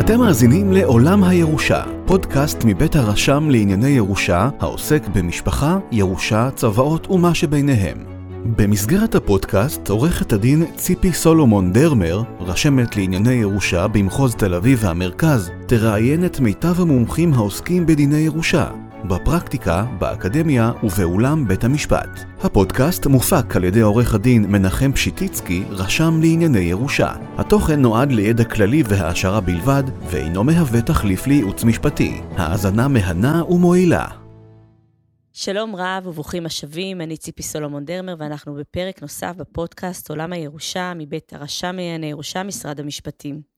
אתם מאזינים לעולם הירושה, פודקאסט מבית הרשם לענייני ירושה, העוסק במשפחה, ירושה, צוואות ומה שביניהם. במסגרת הפודקאסט, עורכת הדין ציפי סולומון דרמר, רשמת לענייני ירושה במחוז תל אביב והמרכז, תראיין את מיטב המומחים העוסקים בדיני ירושה, בפרקטיקה, באקדמיה ובאולם בית המשפט. הפודקאסט מופק על ידי עורך הדין מנחם פשיטיצקי, רשם לענייני ירושה. התוכן נועד לידע כללי והעשרה בלבד, ואינו מהווה תחליף לייעוץ משפטי. האזנה מהנה ומועילה. שלום רב וברוכים השבים, אני ציפי סולומון דרמר, ואנחנו בפרק נוסף בפודקאסט עולם הירושה מבית הרשם לענייני ירושה, משרד המשפטים.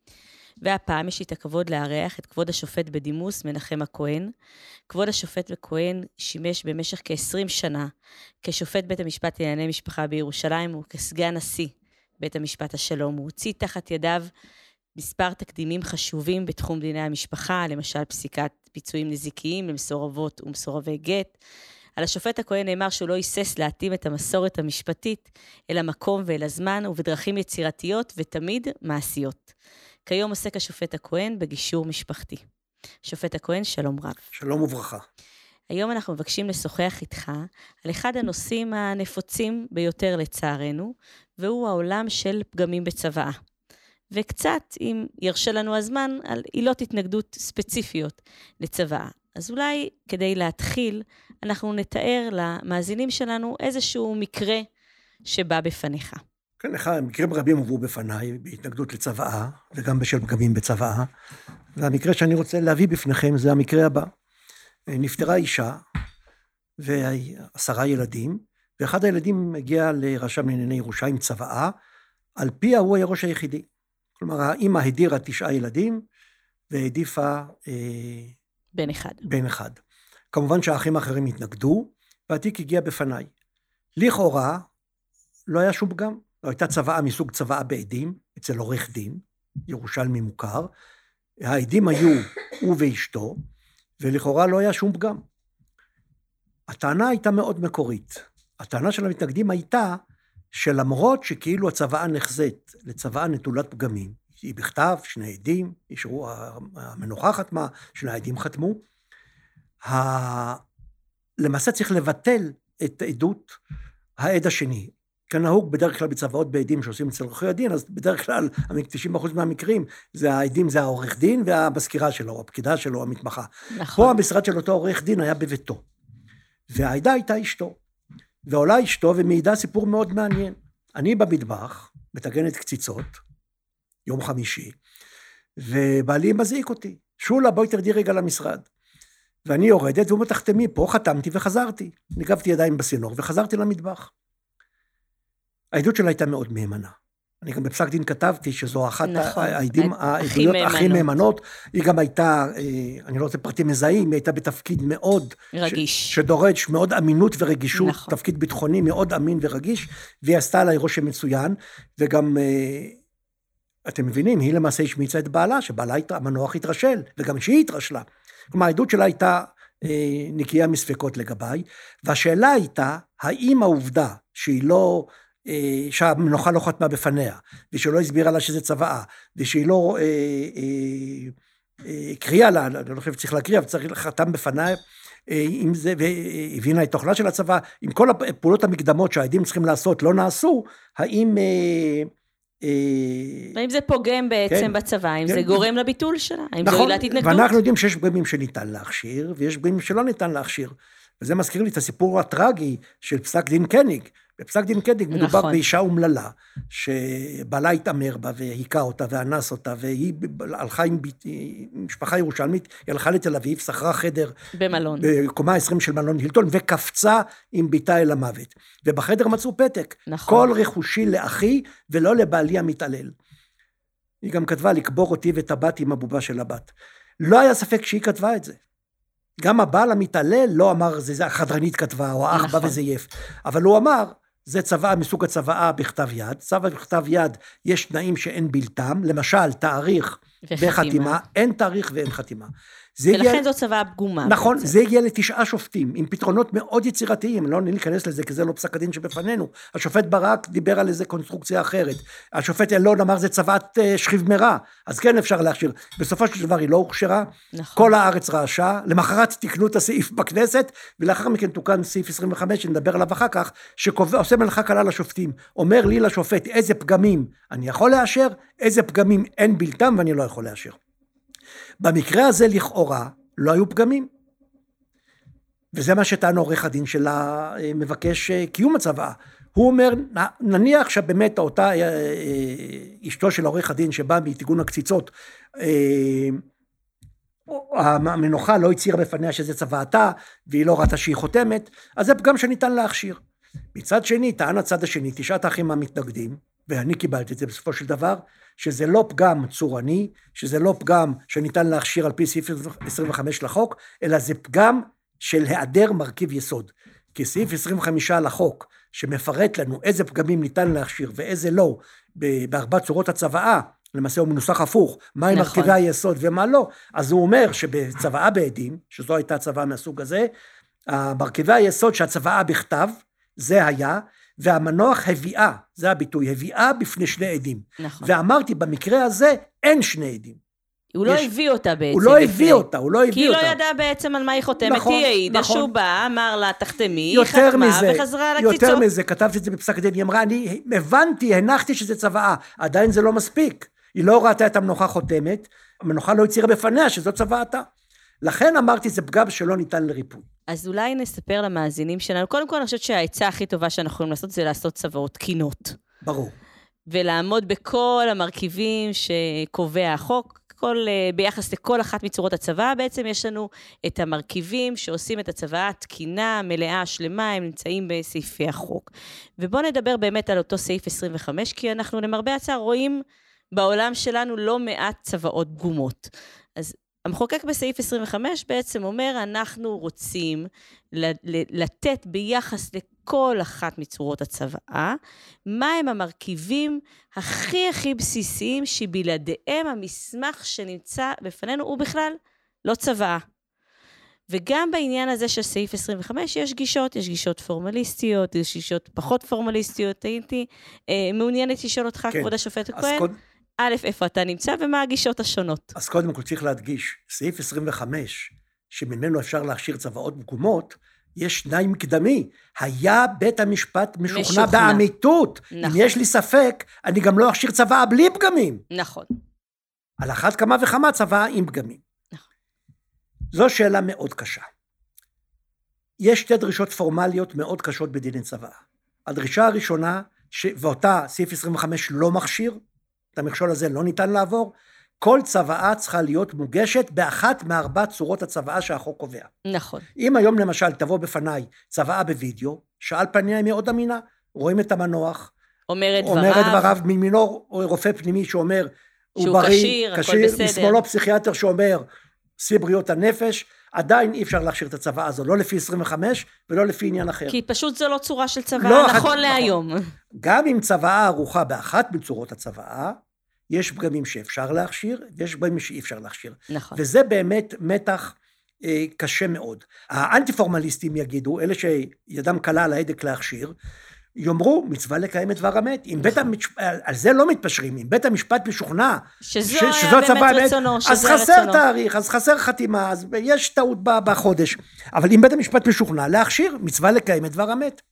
והפעם יש לי את הכבוד לארח את כבוד השופט בדימוס מנחם הכהן. כבוד השופט הכהן שימש במשך כ-20 שנה כשופט בית המשפט לענייני משפחה בירושלים וכסגן נשיא בית המשפט השלום. הוא הוציא תחת ידיו מספר תקדימים חשובים בתחום דיני המשפחה, למשל פסיקת פיצויים נזיקיים למסורבות ומסורבי גט. על השופט הכהן נאמר שהוא לא היסס להתאים את המסורת המשפטית אל המקום ואל הזמן, ובדרכים יצירתיות ותמיד מעשיות. כיום עוסק השופט הכהן בגישור משפחתי. שופט הכהן, שלום רב. שלום וברכה. היום אנחנו מבקשים לשוחח איתך על אחד הנושאים הנפוצים ביותר לצערנו, והוא העולם של פגמים בצוואה. וקצת, אם ירשה לנו הזמן, על עילות התנגדות ספציפיות לצוואה. אז אולי כדי להתחיל, אנחנו נתאר למאזינים שלנו איזשהו מקרה שבא בפניך. כן, אחד, מקרים רבים הובאו בפניי בהתנגדות לצוואה, וגם בשל פגמים בצוואה. והמקרה שאני רוצה להביא בפניכם זה המקרה הבא. נפטרה אישה ועשרה ילדים, ואחד הילדים הגיע לרשם לענייני ירושה עם צוואה, על פיה הוא הירוש היחידי. כלומר, האימא הדירה תשעה ילדים, והעדיפה... אה, בן אחד. בן אחד. כמובן שהאחים האחרים התנגדו, והתיק הגיע בפניי. לכאורה, לא היה שום פגם. לא הייתה צוואה מסוג צוואה בעדים, אצל עורך דין, ירושלמי מוכר. העדים היו הוא ואשתו, ולכאורה לא היה שום פגם. הטענה הייתה מאוד מקורית. הטענה של המתנגדים הייתה שלמרות שכאילו הצוואה נחזית לצוואה נטולת פגמים, היא בכתב, שני עדים, אישרו, המנוחה חתמה, שני העדים חתמו, ה... למעשה צריך לבטל את עדות העד השני. כנהוג בדרך כלל בצוואות בעדים שעושים אצל עורכי הדין, אז בדרך כלל 90% מהמקרים, זה העדים זה העורך דין והמזכירה שלו, הפקידה שלו, המתמחה. נכון. פה המשרד של אותו עורך דין היה בביתו. והעדה הייתה אשתו. ועולה אשתו ומעידה סיפור מאוד מעניין. אני במטבח, מטגנת קציצות, יום חמישי, ובעלי מזעיק אותי. שולה, בואי תרדי רגע למשרד. ואני יורדת, והוא אומר, תחתמי, פה חתמתי וחזרתי. ניגבתי ידיים בסינור וחזרתי למטבח. העדות שלה הייתה מאוד מהימנה. אני גם בפסק דין כתבתי שזו אחת נכון, העדים, העדויות הכי מהימנות. היא גם הייתה, אה, אני לא רוצה פרטים מזהים, היא הייתה בתפקיד מאוד... רגיש. ש, שדורש מאוד אמינות ורגישות, נכון. תפקיד ביטחוני מאוד אמין ורגיש, והיא עשתה עליי רושם מצוין, וגם, אה, אתם מבינים, היא למעשה השמיצה את בעלה, שבעלה המנוח התרשל, וגם שהיא התרשלה. כלומר, העדות שלה הייתה אה, נקייה מספקות לגביי, והשאלה הייתה, האם העובדה שהיא לא... אה, שהמנוחה לא חתמה בפניה, ושלא הסבירה לה שזה צוואה, ושהיא לא הקריאה אה, אה, לה, אני לא חושב שצריך להקריא, אבל צריך חתם בפניה, עם זה, והבינה את תוכנה של הצבא, אם כל הפעולות המקדמות שהעדים צריכים לעשות לא נעשו, האם... האם זה פוגם בעצם כן, בצבא, האם כן, זה גורם לביטול שלה, האם נכון, זו עילת התנגדות? ואנחנו יודעים שיש פגמים שניתן להכשיר, ויש פגמים שלא ניתן להכשיר. וזה מזכיר לי את הסיפור הטרגי של פסק דין קניג, בפסק דין קדיג מדובר נכון. באישה אומללה, שבעלה התעמר בה והיכה אותה ואנס אותה, והיא הלכה עם משפחה ירושלמית, היא הלכה לתל אביב, שכרה חדר. במלון. בקומה 20 של מלון הילטון, וקפצה עם בתה אל המוות. ובחדר מצאו פתק. נכון. כל רכושי לאחי ולא לבעלי המתעלל. היא גם כתבה לקבור אותי ואת הבת עם הבובה של הבת. לא היה ספק שהיא כתבה את זה. גם הבעל המתעלל לא אמר, זה החדרנית כתבה, או האח נכון. בא וזייף. אבל הוא אמר, זה צוואה מסוג הצוואה בכתב יד. צוואה בכתב יד, יש תנאים שאין בלתם, למשל, תאריך וחתימה. אין תאריך ואין חתימה. ולכן הגיע- זו צוואה פגומה. נכון, בעצם. זה הגיע לתשעה שופטים, עם פתרונות מאוד יצירתיים, לא ניכנס לזה, כי זה לא פסק הדין שבפנינו. השופט ברק דיבר על איזה קונסטרוקציה אחרת. השופט אלון אמר זה צוואת אה, שכיב מרע, אז כן אפשר להכשיר. בסופו של דבר היא לא הוכשרה, נכון. כל הארץ רעשה, למחרת תיקנו את הסעיף בכנסת, ולאחר מכן תוקן סעיף 25, שנדבר עליו אחר כך, שעושה מלאכה קלה לשופטים. אומר לי לשופט איזה פגמים אני יכול לאשר, איזה פגמים אין בלתם ואני לא יכול לאשר. במקרה הזה לכאורה לא היו פגמים. וזה מה שטען עורך הדין של המבקש אה, קיום הצוואה. הוא אומר, נניח שבאמת אותה אה, אה, אשתו של עורך הדין שבאה מתיקון הקציצות, המנוחה לא הצהירה בפניה שזה צוואתה, והיא לא ראתה שהיא חותמת, אז זה פגם שניתן להכשיר. מצד שני, טען הצד השני, תשעת האחים המתנגדים, ואני קיבלתי את זה בסופו של דבר, שזה לא פגם צורני, שזה לא פגם שניתן להכשיר על פי סעיף 25 לחוק, אלא זה פגם של היעדר מרכיב יסוד. כי סעיף 25 לחוק, שמפרט לנו איזה פגמים ניתן להכשיר ואיזה לא, בארבע צורות הצוואה, למעשה הוא מנוסח הפוך, מהם נכון. מרכיבי היסוד ומה לא, אז הוא אומר שבצוואה בעדים, שזו הייתה צוואה מהסוג הזה, מרכיבי היסוד שהצוואה בכתב, זה היה, והמנוח הביאה, זה הביטוי, הביאה בפני שני עדים. נכון. ואמרתי, במקרה הזה אין שני עדים. הוא לא יש- הביא אותה בעצם. הוא לא לפני. הביא אותה, הוא לא כי הביא היא לא אותה. ידעה בעצם על מה היא חותמת, נכון, היא העידה נכון. שהוא בא, אמר לה, תחתמי, היא יותר חתמה מזה, וחזרה יותר לקציצות. מזה, כתבתי את זה בפסק הדין, היא אמרה, אני הבנתי, הנחתי שזה צוואה, עדיין זה לא מספיק. היא לא ראתה את המנוחה חותמת, המנוחה לא הצהירה בפניה שזו צוואתה. לכן אמרתי, זה פגם שלא ניתן לריפוי. אז אולי נספר למאזינים שלנו, קודם כל אני חושבת שהעצה הכי טובה שאנחנו יכולים לעשות זה לעשות צוואות תקינות. ברור. ולעמוד בכל המרכיבים שקובע החוק. כל, אה, ביחס לכל אחת מצורות הצוואה, בעצם יש לנו את המרכיבים שעושים את הצוואה תקינה, מלאה, שלמה, הם נמצאים בסעיפי החוק. ובואו נדבר באמת על אותו סעיף 25, כי אנחנו למרבה הצער רואים בעולם שלנו לא מעט צוואות פגומות. אז המחוקק בסעיף 25 בעצם אומר, אנחנו רוצים לתת ביחס לכל אחת מצורות הצוואה, מהם המרכיבים הכי הכי בסיסיים שבלעדיהם המסמך שנמצא בפנינו הוא בכלל לא צוואה. וגם בעניין הזה של סעיף 25 יש גישות, יש גישות פורמליסטיות, יש גישות פחות פורמליסטיות. הייתי אה, מעוניינת לשאול אותך, כן. כבוד השופט הכהן, קוד, א', איפה אתה נמצא ומה הגישות השונות. אז קודם כל צריך להדגיש, סעיף 25, שממנו אפשר להכשיר צוואות פגומות, יש תנאי מקדמי. היה בית המשפט משוכנע, משוכנע. באמיתות. נכון. אם יש לי ספק, אני גם לא אכשיר צוואה בלי פגמים. נכון. על אחת כמה וכמה צוואה עם פגמים. נכון. זו שאלה מאוד קשה. יש שתי דרישות פורמליות מאוד קשות בדיני צוואה. הדרישה הראשונה, ש... ואותה סעיף 25 לא מכשיר, את המכשול הזה לא ניתן לעבור, כל צוואה צריכה להיות מוגשת באחת מארבע צורות הצוואה שהחוק קובע. נכון. אם היום למשל תבוא בפניי צוואה בווידאו, שעל פניה היא מאוד אמינה, רואים את המנוח, אומר את אומר את דבריו. דבריו, מימינו רופא פנימי שאומר, הוא שהוא בריא, כשיר, הכל בסדר. משמאלו פסיכיאטר שאומר, שיא בריאות הנפש, עדיין אי אפשר להכשיר את הצוואה הזו, לא לפי 25 ולא לפי עניין אחר. כי פשוט זו לא צורה של צוואה, לא, אחת- נכון נכון. להיום. גם אם צוואה ערוכה באחת מצורות הצוואה, יש פגמים שאפשר להכשיר, ויש פגמים שאי אפשר להכשיר. נכון. וזה באמת מתח אה, קשה מאוד. האנטי פורמליסטים יגידו, אלה שידם קלה על ההדק להכשיר, יאמרו, מצווה לקיים את דבר המת. אם בית המשפט, על זה לא מתפשרים, אם בית המשפט משוכנע שזו ש- היה שזו באמת אמת, רצונו, שזה אז חסר רצונו. תאריך, אז חסר חתימה, אז יש טעות בחודש. אבל אם בית המשפט משוכנע להכשיר, מצווה לקיים את דבר המת.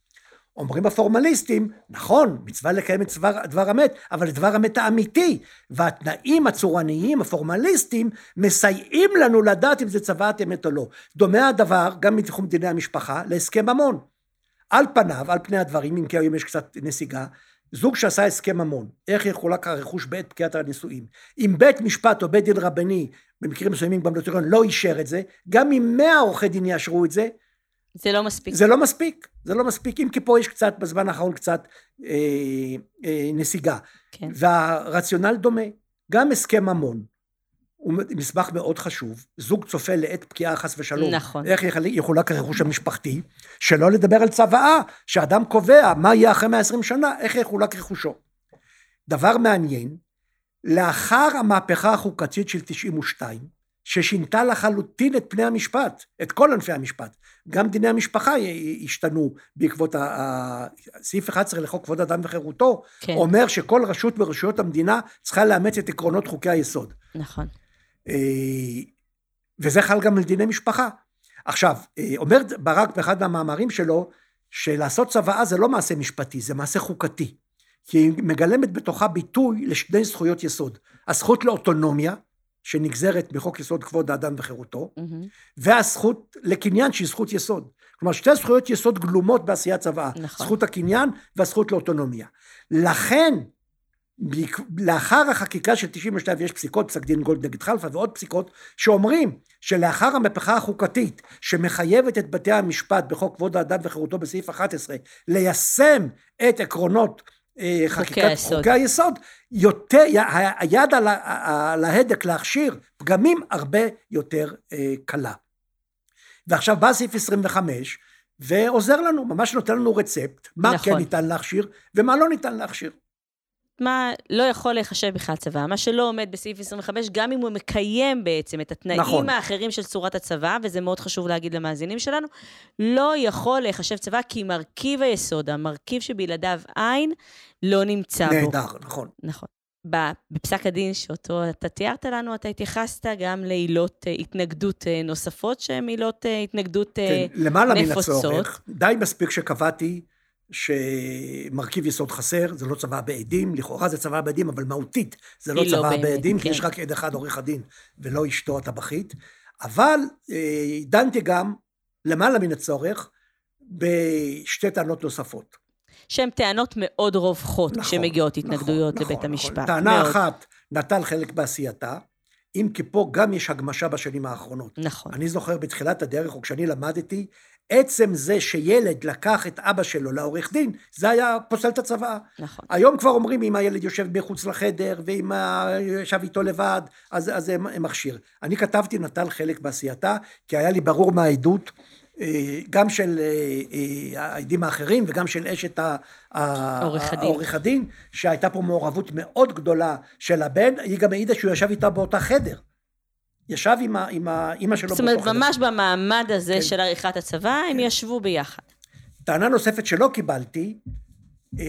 אומרים הפורמליסטים, נכון, מצווה לקיים את דבר, דבר המת, אבל את דבר המת האמיתי, והתנאים הצורניים, הפורמליסטים, מסייעים לנו לדעת אם זה צוואת אמת או לא. דומה הדבר, גם מתחום דיני המשפחה, להסכם ממון. על פניו, על פני הדברים, אם כי היום יש קצת נסיגה, זוג שעשה הסכם ממון, איך יחולק הרכוש בעת פקיעת הנישואים. אם בית משפט או בית דין רבני, במקרים מסוימים גם נוטריון, לא אישר את זה, גם אם מאה עורכי דין יאשרו את זה, זה לא מספיק. זה לא מספיק, זה לא מספיק, אם כי פה יש קצת, בזמן האחרון קצת אה, אה, נסיגה. כן. והרציונל דומה, גם הסכם ממון, הוא מסמך מאוד חשוב, זוג צופה לעת פקיעה חס ושלום, נכון. איך יחל- יחולק הרכוש המשפחתי, שלא לדבר על צוואה, שאדם קובע מה יהיה אחרי 120 שנה, איך יחולק רכושו. דבר מעניין, לאחר המהפכה החוקתית של 92, ששינתה לחלוטין את פני המשפט, את כל ענפי המשפט. גם דיני המשפחה השתנו בעקבות ה... סעיף 11 לחוק כבוד אדם וחירותו, כן. אומר שכל רשות מרשויות המדינה צריכה לאמץ את עקרונות חוקי היסוד. נכון. אה, וזה חל גם על דיני משפחה. עכשיו, אה, אומר ברק באחד מהמאמרים שלו, שלעשות צוואה זה לא מעשה משפטי, זה מעשה חוקתי. כי היא מגלמת בתוכה ביטוי לשני זכויות יסוד. הזכות לאוטונומיה, שנגזרת בחוק יסוד כבוד האדם וחירותו, mm-hmm. והזכות לקניין שהיא זכות יסוד. כלומר, שתי זכויות יסוד גלומות בעשיית צוואה. נכון. זכות הקניין והזכות לאוטונומיה. לכן, לאחר החקיקה של 92 יש פסיקות, פסק דין גולד נגד חלפה ועוד פסיקות שאומרים שלאחר המהפכה החוקתית שמחייבת את בתי המשפט בחוק כבוד האדם וחירותו בסעיף 11 ליישם את עקרונות אה, חקיקת. חוקי היסוד, יותר, היד על, על ההדק להכשיר פגמים הרבה יותר אה, קלה. ועכשיו בא סעיף 25 ועוזר לנו, ממש נותן לנו רצפט, מה נכון. כן ניתן להכשיר ומה לא ניתן להכשיר. מה לא יכול להיחשב בכלל צבא, מה שלא עומד בסעיף 25, גם אם הוא מקיים בעצם את התנאים נכון. האחרים של צורת הצבא, וזה מאוד חשוב להגיד למאזינים שלנו, לא יכול להיחשב צבא כי מרכיב היסוד, המרכיב שבלעדיו אין, לא נמצא בו. נהדר, נכון. נכון. בפסק הדין שאותו אתה תיארת לנו, אתה התייחסת גם לעילות אה, התנגדות אה, נוספות, שהן עילות אה, התנגדות כן, נפוצות. למעלה מן הצורך, די מספיק שקבעתי שמרכיב יסוד חסר, זה לא צבא בעדים, לכאורה זה צבא בעדים, אבל מהותית זה לא, לא צבא לא בעדים, כן. כי יש רק עד אחד עורך הדין ולא אשתו הטבחית. אבל אה, דנתי גם, למעלה מן הצורך, בשתי טענות נוספות. שהן טענות מאוד רווחות נכון, כשמגיעות נכון, התנגדויות נכון, לבית נכון, המשפט. נכון. טענה מאוד. אחת, נטל חלק בעשייתה, אם כי פה גם יש הגמשה בשנים האחרונות. נכון. אני זוכר בתחילת הדרך, או כשאני למדתי, עצם זה שילד לקח את אבא שלו לעורך דין, זה היה פוסל את הצוואה. נכון. היום כבר אומרים, אם הילד יושב מחוץ לחדר, ואם ישב איתו לבד, אז, אז זה מכשיר. אני כתבתי, נטל חלק בעשייתה, כי היה לי ברור מהעדות, אה, גם של אה, אה, העדים האחרים וגם של אשת העורך הדין, שהייתה פה מעורבות מאוד גדולה של הבן, היא גם העידה שהוא ישב איתה באותה חדר. ישב עם, עם האימא שלו. זאת אומרת, ממש במעמד הזה כן. של עריכת הצבא, הם כן. ישבו ביחד. טענה נוספת שלא קיבלתי, אה,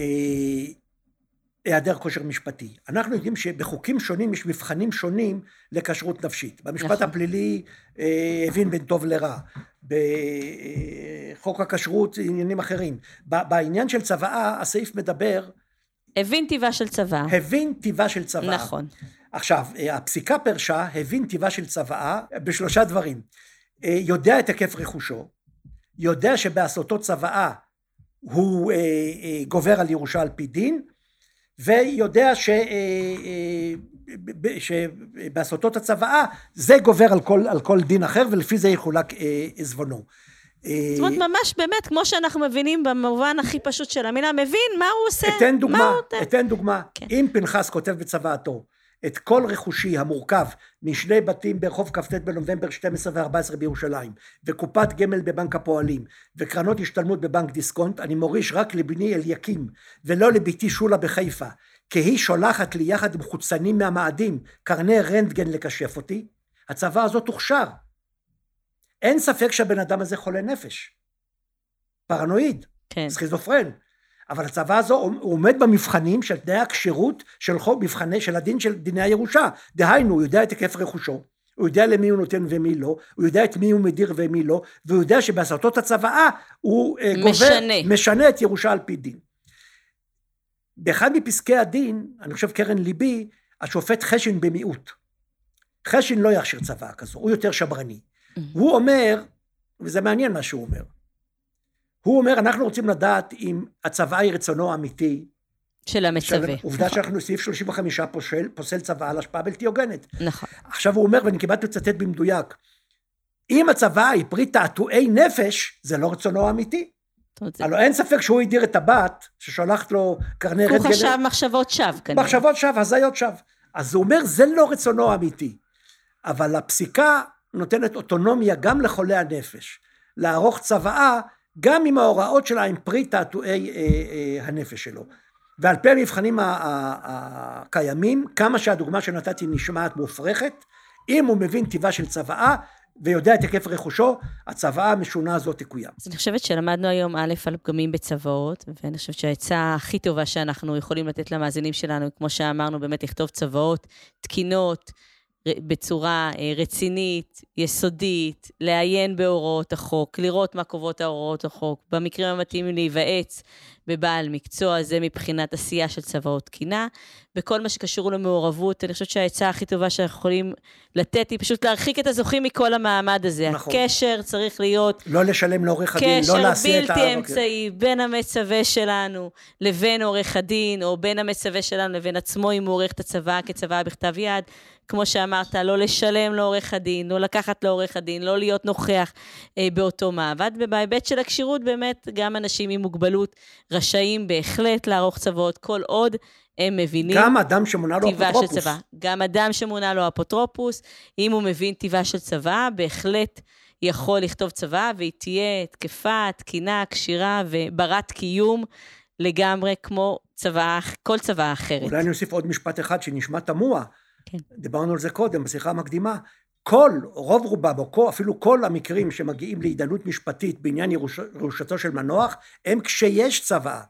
היעדר כושר משפטי. אנחנו יודעים שבחוקים שונים יש מבחנים שונים לכשרות נפשית. במשפט נכון. הפלילי אה, הבין בין טוב לרע. בחוק הכשרות עניינים אחרים. בעניין של צוואה, הסעיף מדבר... הבין טיבה של צוואה. הבין טיבה של צוואה. נכון. עכשיו, אה, הפסיקה פרשה הבין טיבה של צוואה בשלושה דברים. אה, יודע את היקף רכושו, יודע שבעשותו צוואה הוא אה, גובר על ירושה על פי דין, ויודע ש... שבעשותו את הצוואה זה גובר על כל, על כל דין אחר ולפי זה יחולק עזבונו. זאת אומרת, ממש באמת, כמו שאנחנו מבינים במובן הכי פשוט של המילה, מבין מה הוא עושה. אתן דוגמה, אתן דוגמה. כן. אם פנחס כותב בצוואתו, את כל רכושי המורכב משני בתים ברחוב כ"ט בנובמבר 12 ו-14 בירושלים וקופת גמל בבנק הפועלים וקרנות השתלמות בבנק דיסקונט אני מוריש רק לבני אליקים ולא לביתי שולה בחיפה כי היא שולחת לי יחד עם חוצנים מהמאדים קרני רנטגן לקשף אותי הצבא הזאת הוכשר. אין ספק שהבן אדם הזה חולה נפש. פרנואיד. כן. סכיזופרן אבל הצבא הזו עומד במבחנים של תנאי הכשירות של חוק מבחני של הדין של דיני הירושה דהיינו הוא יודע את היקף רכושו הוא יודע למי הוא נותן ומי לא, הוא יודע את מי הוא מדיר ומי לא, והוא יודע שבהסרטות הצוואה הוא אה, גובר, משנה את ירושה על פי דין. באחד מפסקי הדין, אני חושב קרן ליבי, השופט חשין במיעוט. חשין לא יכשיר צוואה כזו, הוא יותר שמרני. Mm-hmm. הוא אומר, וזה מעניין מה שהוא אומר, הוא אומר, אנחנו רוצים לדעת אם הצוואה היא רצונו האמיתי. של המצווה. עובדה נכון. שאנחנו סעיף 35 פוסל, פוסל צוואה על השפעה בלתי הוגנת. נכון. עכשיו הוא אומר, ואני קיבלתי לצטט במדויק, אם הצוואה היא פרי תעתועי נפש, זה לא רצונו האמיתי. הלוא אין ספק שהוא הדיר את הבת, ששולחת לו קרני רנטגן. הוא חשב מחשבות שווא כנראה. מחשבות שווא, הזיות שווא. אז הוא אומר, זה לא רצונו האמיתי. אבל הפסיקה נותנת אוטונומיה גם לחולי הנפש. לערוך צוואה גם אם ההוראות שלה הם פרי תעתועי אה, אה, הנפש שלו. ועל פי המבחנים הקיימים, כמה שהדוגמה שנתתי נשמעת מופרכת, אם הוא מבין טיבה של צוואה ויודע את היקף רכושו, הצוואה המשונה הזאת תקוים. אז אני חושבת שלמדנו היום א' על פגמים בצוואות, ואני חושבת שהעצה הכי טובה שאנחנו יכולים לתת למאזינים שלנו, כמו שאמרנו, באמת לכתוב צוואות תקינות, בצורה אה, רצינית, יסודית, לעיין בהוראות החוק, לראות מה קובעות ההוראות החוק, במקרים המתאימים להיוועץ בבעל מקצוע, זה מבחינת עשייה של צוואות תקינה. בכל מה שקשור למעורבות, אני חושבת שהעצה הכי טובה שאנחנו יכולים לתת היא פשוט להרחיק את הזוכים מכל המעמד הזה. נכון. הקשר צריך להיות... לא לשלם לעורך הדין, לא להסיע את ה... קשר בלתי אמצעי בין המצווה שלנו לבין עורך הדין, או בין המצווה שלנו לבין עצמו, אם הוא עורך את הצוואה כצוואה בכתב יד. כמו שאמרת, לא לשלם לעורך הדין, לא לקחת לעורך הדין, לא להיות נוכח אה, באותו מעבד. ובהיבט של הכשירות, באמת, גם אנשים עם מוגבלות רשאים בהחלט לערוך צוואות, כל עוד הם מבינים... גם אדם שמונה לו אפוטרופוס. של צבא. גם אדם שמונה לו אפוטרופוס, אם הוא מבין טיבה של צבא, בהחלט יכול לכתוב צבא, והיא תהיה תקפה, תקינה, כשירה וברת קיום לגמרי כמו צבא, כל צבא אחרת. אולי אני אוסיף עוד משפט אחד שנשמע תמוה. כן. דיברנו על זה קודם, בשיחה המקדימה. כל, רוב רובם, או כל, אפילו כל המקרים שמגיעים להידיינות משפטית בעניין ירוש, ירושתו של מנוח, הם כשיש צוואה.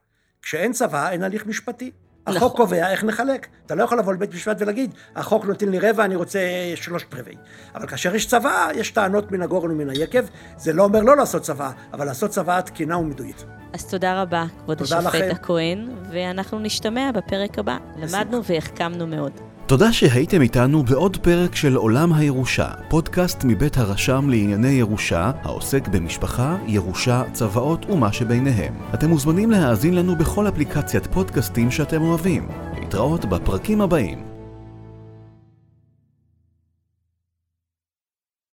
כשאין צוואה, אין הליך משפטי. החוק נכון. קובע איך נחלק. אתה לא יכול לבוא לבית משפט ולהגיד, החוק נותן לי רבע, אני רוצה שלושת רבעי. אבל כאשר יש צוואה, יש טענות מן הגורן ומן היקב. זה לא אומר לא לעשות צוואה, אבל לעשות צוואה תקינה ומדויקת. אז תודה רבה, כבוד השופט הכהן, ואנחנו נשתמע בפרק הבא. למדנו והחכמנו מאוד. תודה שהייתם איתנו בעוד פרק של עולם הירושה, פודקאסט מבית הרשם לענייני ירושה, העוסק במשפחה, ירושה, צוואות ומה שביניהם. אתם מוזמנים להאזין לנו בכל אפליקציית פודקאסטים שאתם אוהבים. להתראות בפרקים הבאים.